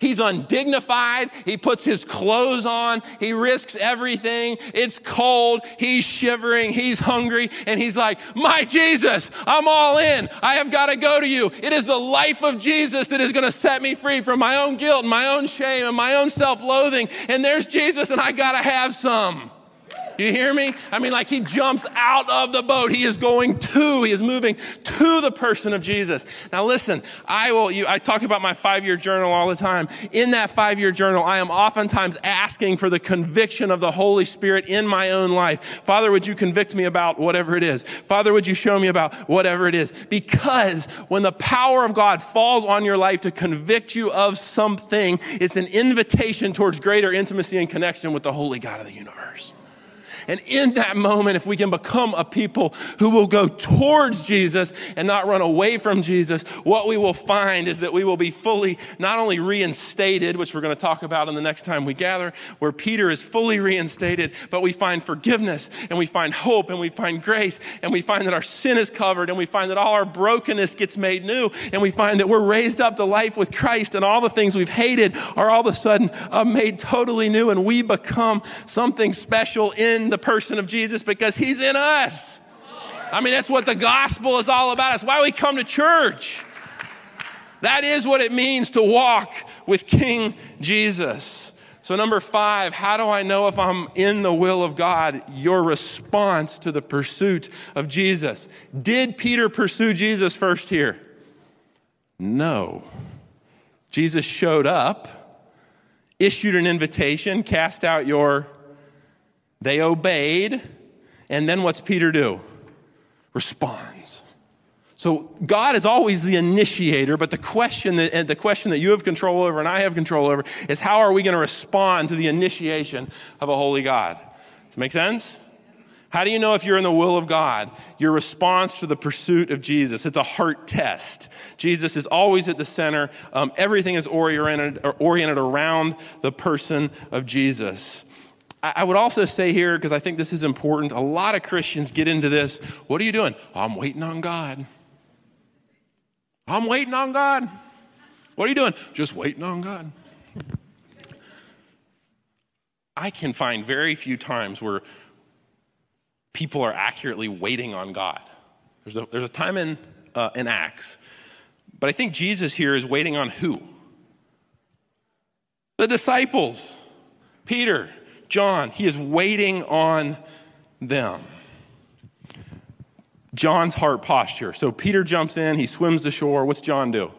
He's undignified. He puts his clothes on. He risks everything. It's cold. He's shivering. He's hungry. And he's like, My Jesus, I'm all in. I have got to go to you. It is the life of Jesus that is going to set me free from my own guilt and my own shame and my own self loathing. And there's Jesus, and I got to have some. You hear me? I mean, like he jumps out of the boat. He is going to, he is moving to the person of Jesus. Now, listen, I will, you, I talk about my five year journal all the time. In that five year journal, I am oftentimes asking for the conviction of the Holy Spirit in my own life. Father, would you convict me about whatever it is? Father, would you show me about whatever it is? Because when the power of God falls on your life to convict you of something, it's an invitation towards greater intimacy and connection with the Holy God of the universe. And in that moment, if we can become a people who will go towards Jesus and not run away from Jesus, what we will find is that we will be fully not only reinstated, which we're going to talk about in the next time we gather, where Peter is fully reinstated, but we find forgiveness and we find hope and we find grace and we find that our sin is covered and we find that all our brokenness gets made new and we find that we're raised up to life with Christ and all the things we've hated are all of a sudden uh, made totally new and we become something special in the person of Jesus because he's in us. I mean, that's what the gospel is all about. That's why we come to church. That is what it means to walk with King Jesus. So, number five, how do I know if I'm in the will of God? Your response to the pursuit of Jesus. Did Peter pursue Jesus first here? No. Jesus showed up, issued an invitation, cast out your they obeyed. And then what's Peter do? Responds. So God is always the initiator, but the question that, the question that you have control over and I have control over is how are we going to respond to the initiation of a holy God? Does it make sense? How do you know if you're in the will of God? Your response to the pursuit of Jesus. It's a heart test. Jesus is always at the center. Um, everything is oriented, oriented around the person of Jesus. I, would also say here, because I think this is important, a lot of Christians get into this. What are you doing? I'm waiting on God. I'm waiting on God. What are you doing? Just waiting on God. I can find very few times where people are accurately waiting on God. There's a, there's a time in, uh, in Acts, but I think Jesus here is waiting on who? The disciples, Peter, John. He is waiting on them. John's heart posture. So Peter jumps in, he swims to shore. What's John do?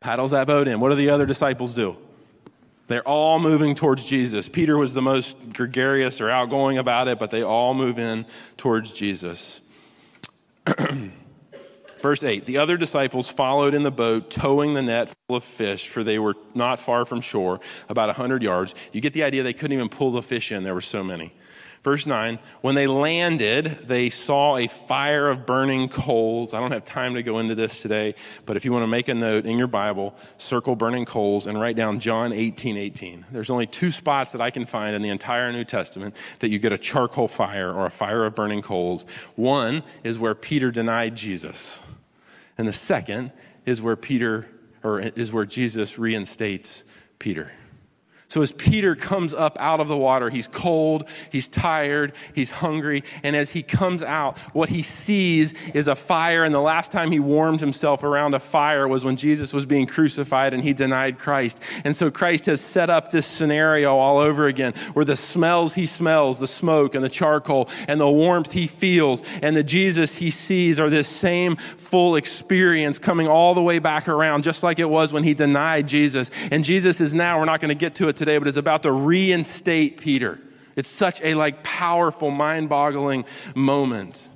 Paddles that boat in. What do the other disciples do? They're all moving towards Jesus. Peter was the most gregarious or outgoing about it, but they all move in towards Jesus. [CLEARS THROAT] Verse 8 The other disciples followed in the boat, towing the net full of fish, for they were not far from shore, about a 100 yards. You get the idea they couldn't even pull the fish in, there were so many. Verse 9, when they landed, they saw a fire of burning coals. I don't have time to go into this today, but if you want to make a note in your Bible, circle burning coals and write down John 18 18. There's only two spots that I can find in the entire New Testament that you get a charcoal fire or a fire of burning coals. One is where Peter denied Jesus, and the second is where Peter, or is where Jesus reinstates Peter. So as Peter comes up out of the water, he's cold, he's tired, he's hungry, and as he comes out, what he sees is a fire. And the last time he warmed himself around a fire was when Jesus was being crucified and he denied Christ. And so Christ has set up this scenario all over again where the smells he smells, the smoke and the charcoal, and the warmth he feels, and the Jesus he sees are this same full experience coming all the way back around, just like it was when he denied Jesus. And Jesus is now, we're not going to get to it today, but is about to reinstate Peter. It's such a like powerful, mind-boggling moment.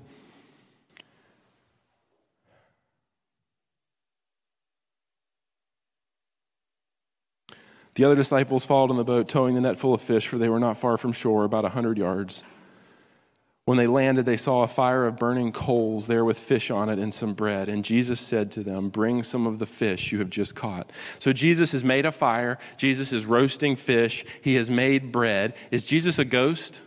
The other disciples followed in the boat, towing the net full of fish, for they were not far from shore, about a hundred yards. When they landed, they saw a fire of burning coals there with fish on it and some bread. And Jesus said to them, Bring some of the fish you have just caught. So Jesus has made a fire. Jesus is roasting fish. He has made bread. Is Jesus a ghost?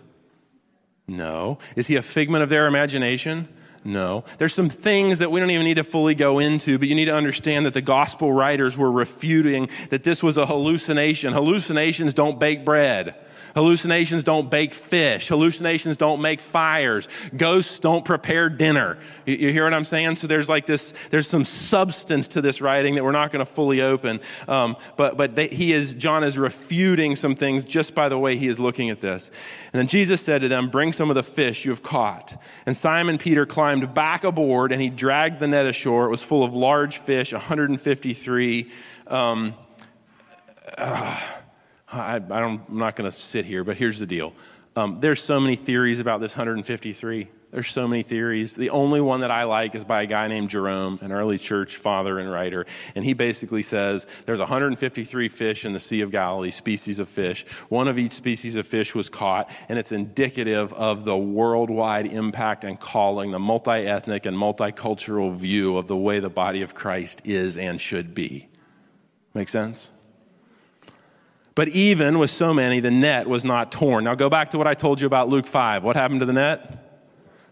No. Is he a figment of their imagination? No. There's some things that we don't even need to fully go into, but you need to understand that the gospel writers were refuting that this was a hallucination. Hallucinations don't bake bread. Hallucinations don't bake fish. Hallucinations don't make fires. Ghosts don't prepare dinner. You, you hear what I'm saying? So there's like this, there's some substance to this writing that we're not going to fully open. Um, but but they, he is, John is refuting some things just by the way he is looking at this. And then Jesus said to them, Bring some of the fish you have caught. And Simon Peter climbed back aboard and he dragged the net ashore. It was full of large fish, 153. Um, uh, I, I'm not going to sit here, but here's the deal. Um, there's so many theories about this 153. There's so many theories. The only one that I like is by a guy named Jerome, an early church father and writer. And he basically says there's 153 fish in the Sea of Galilee, species of fish. One of each species of fish was caught, and it's indicative of the worldwide impact and calling, the multi ethnic and multicultural view of the way the body of Christ is and should be. Make sense? But even with so many, the net was not torn. Now go back to what I told you about Luke 5. What happened to the net?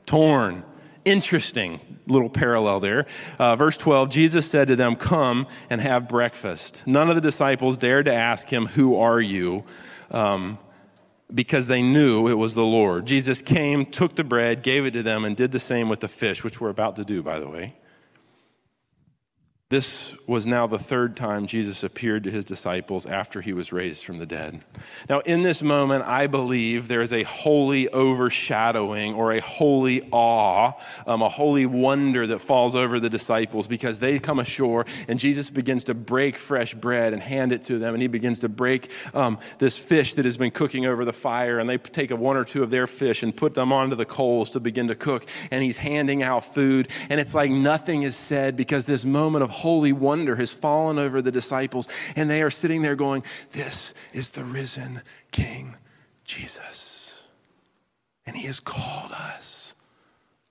Torn. Interesting little parallel there. Uh, verse 12 Jesus said to them, Come and have breakfast. None of the disciples dared to ask him, Who are you? Um, because they knew it was the Lord. Jesus came, took the bread, gave it to them, and did the same with the fish, which we're about to do, by the way. This was now the third time Jesus appeared to his disciples after he was raised from the dead. Now, in this moment, I believe there is a holy overshadowing or a holy awe, um, a holy wonder that falls over the disciples because they come ashore and Jesus begins to break fresh bread and hand it to them. And he begins to break um, this fish that has been cooking over the fire. And they take one or two of their fish and put them onto the coals to begin to cook. And he's handing out food. And it's like nothing is said because this moment of holy wonder has fallen over the disciples, and they are sitting there going, This is the risen King Jesus. And he has called us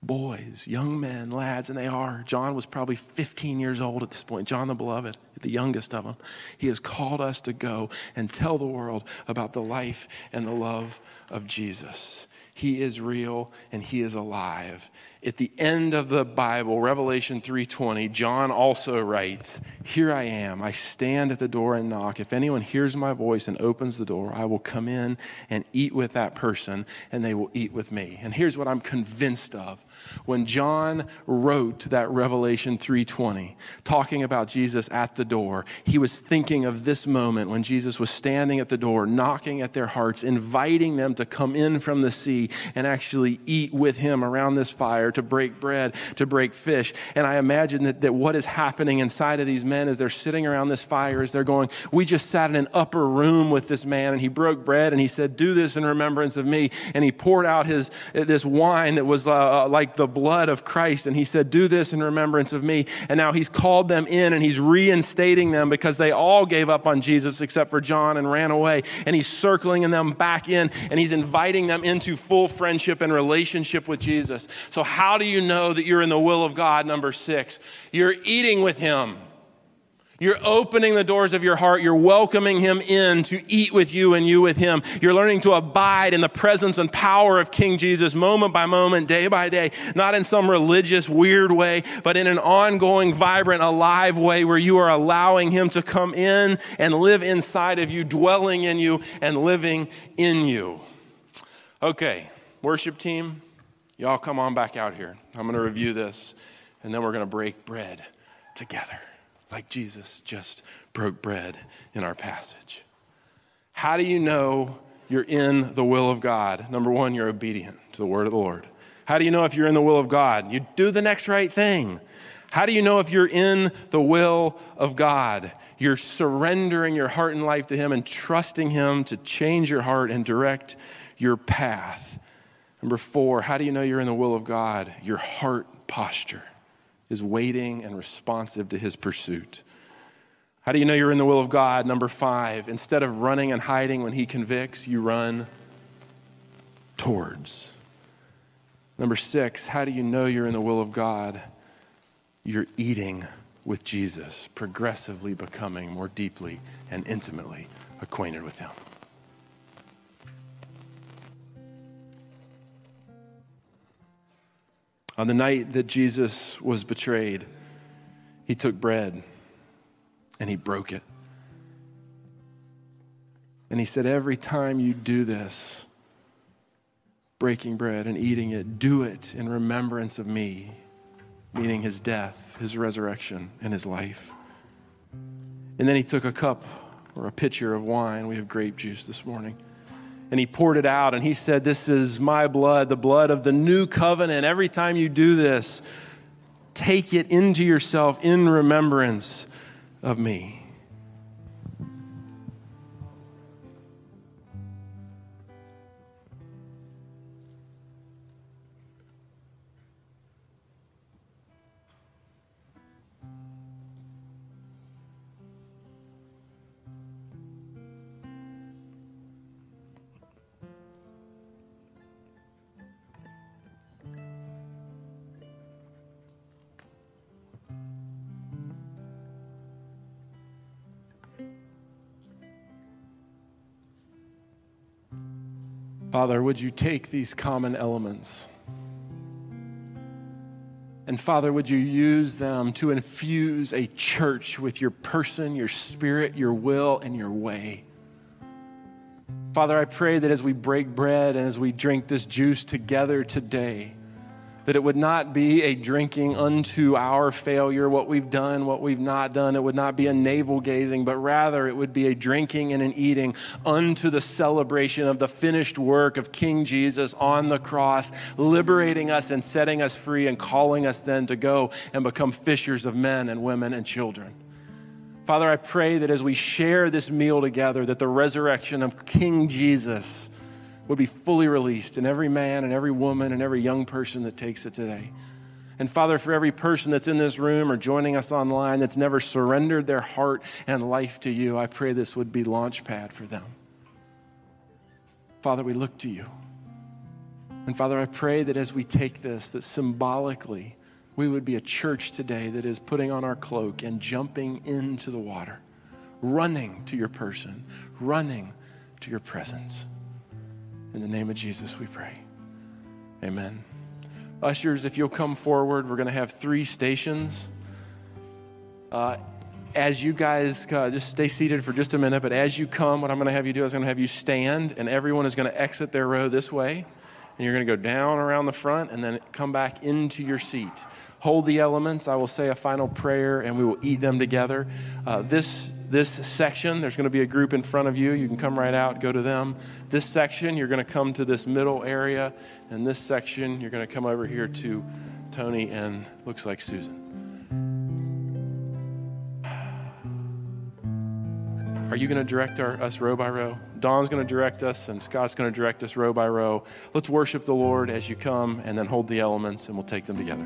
boys, young men, lads, and they are. John was probably 15 years old at this point, John the Beloved, the youngest of them. He has called us to go and tell the world about the life and the love of Jesus. He is real and he is alive at the end of the bible revelation 3.20 john also writes here i am. I stand at the door and knock. If anyone hears my voice and opens the door i will come in and eat with that person and they will eat with me. And here's what i'm convinced of when john wrote that revelation 3.20 talking about jesus at the door he was thinking of this moment when jesus was standing at the door knocking at their hearts inviting them to come in from the sea and actually eat with him around this fire to break bread, to break fish. And I imagine that, that what is happening inside of these men as they're sitting around this fire is they're going, We just sat in an upper room with this man and he broke bread and he said, Do this in remembrance of me. And he poured out his, this wine that was uh, uh the blood of Christ. And he said, Do this in remembrance of me. And now he's called them in and he's reinstating them because they all gave up on Jesus except for John and ran away. And he's circling them back in and he's inviting them into full friendship and relationship with Jesus. So, how do you know that you're in the will of God? Number six, you're eating with Him. You're opening the doors of your heart. You're welcoming Him in to eat with you and you with Him. You're learning to abide in the presence and power of King Jesus moment by moment, day by day, not in some religious, weird way, but in an ongoing, vibrant, alive way where you are allowing Him to come in and live inside of you, dwelling in you and living in you. Okay, worship team. Y'all come on back out here. I'm going to review this, and then we're going to break bread together, like Jesus just broke bread in our passage. How do you know you're in the will of God? Number one, you're obedient to the word of the Lord. How do you know if you're in the will of God? You do the next right thing. How do you know if you're in the will of God? You're surrendering your heart and life to Him and trusting Him to change your heart and direct your path. Number four, how do you know you're in the will of God? Your heart posture is waiting and responsive to his pursuit. How do you know you're in the will of God? Number five, instead of running and hiding when he convicts, you run towards. Number six, how do you know you're in the will of God? You're eating with Jesus, progressively becoming more deeply and intimately acquainted with him. On the night that Jesus was betrayed, he took bread and he broke it. And he said, Every time you do this, breaking bread and eating it, do it in remembrance of me, meaning his death, his resurrection, and his life. And then he took a cup or a pitcher of wine. We have grape juice this morning and he poured it out and he said, This is my blood, the blood of the new covenant. Every time you do this, take it into yourself in remembrance of me. Father, would you take these common elements? And Father, would you use them to infuse a church with your person, your spirit, your will, and your way? Father, I pray that as we break bread and as we drink this juice together today, that it would not be a drinking unto our failure, what we've done, what we've not done. It would not be a navel gazing, but rather it would be a drinking and an eating unto the celebration of the finished work of King Jesus on the cross, liberating us and setting us free and calling us then to go and become fishers of men and women and children. Father, I pray that as we share this meal together, that the resurrection of King Jesus would be fully released in every man and every woman and every young person that takes it today. And Father, for every person that's in this room or joining us online that's never surrendered their heart and life to you, I pray this would be launchpad for them. Father, we look to you. And Father, I pray that as we take this, that symbolically we would be a church today that is putting on our cloak and jumping into the water, running to your person, running to your presence. In the name of Jesus, we pray. Amen. Ushers, if you'll come forward, we're going to have three stations. Uh, as you guys uh, just stay seated for just a minute, but as you come, what I'm going to have you do is I'm going to have you stand, and everyone is going to exit their row this way. And you're going to go down around the front and then come back into your seat. Hold the elements. I will say a final prayer and we will eat them together. Uh, this this section, there's going to be a group in front of you. You can come right out, go to them. This section, you're going to come to this middle area. And this section, you're going to come over here to Tony and looks like Susan. Are you going to direct our, us row by row? Don's going to direct us, and Scott's going to direct us row by row. Let's worship the Lord as you come, and then hold the elements, and we'll take them together.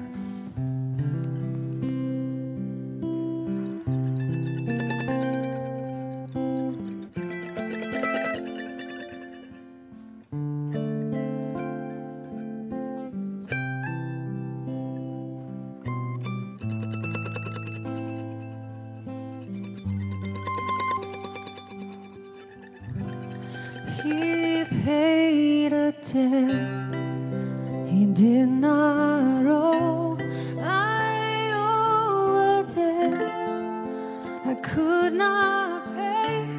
could not pay.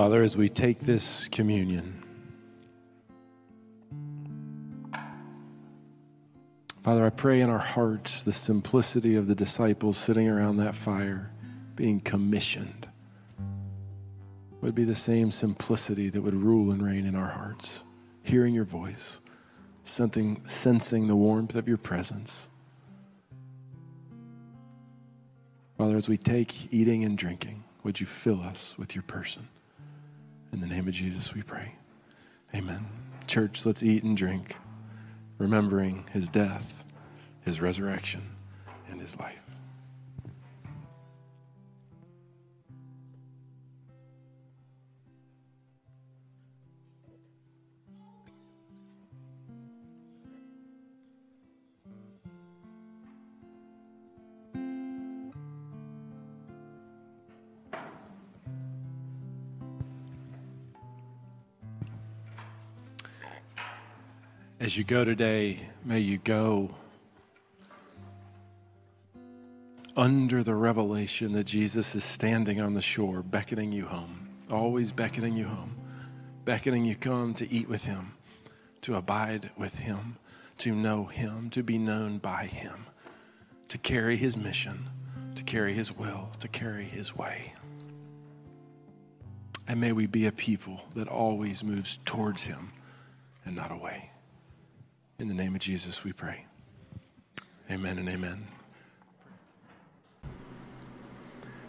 Father, as we take this communion, Father, I pray in our hearts the simplicity of the disciples sitting around that fire being commissioned would be the same simplicity that would rule and reign in our hearts. Hearing your voice, something, sensing the warmth of your presence. Father, as we take eating and drinking, would you fill us with your person? In the name of Jesus, we pray. Amen. Church, let's eat and drink, remembering his death, his resurrection, and his life. As you go today, may you go under the revelation that Jesus is standing on the shore, beckoning you home, always beckoning you home, beckoning you come to eat with Him, to abide with Him, to know Him, to be known by Him, to carry His mission, to carry His will, to carry His way. And may we be a people that always moves towards Him and not away. In the name of Jesus, we pray. Amen and amen.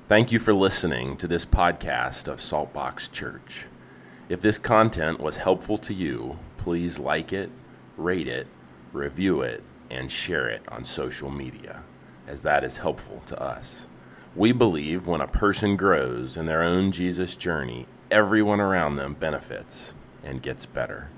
Thank you for listening to this podcast of Saltbox Church. If this content was helpful to you, please like it, rate it, review it, and share it on social media, as that is helpful to us. We believe when a person grows in their own Jesus journey, everyone around them benefits and gets better.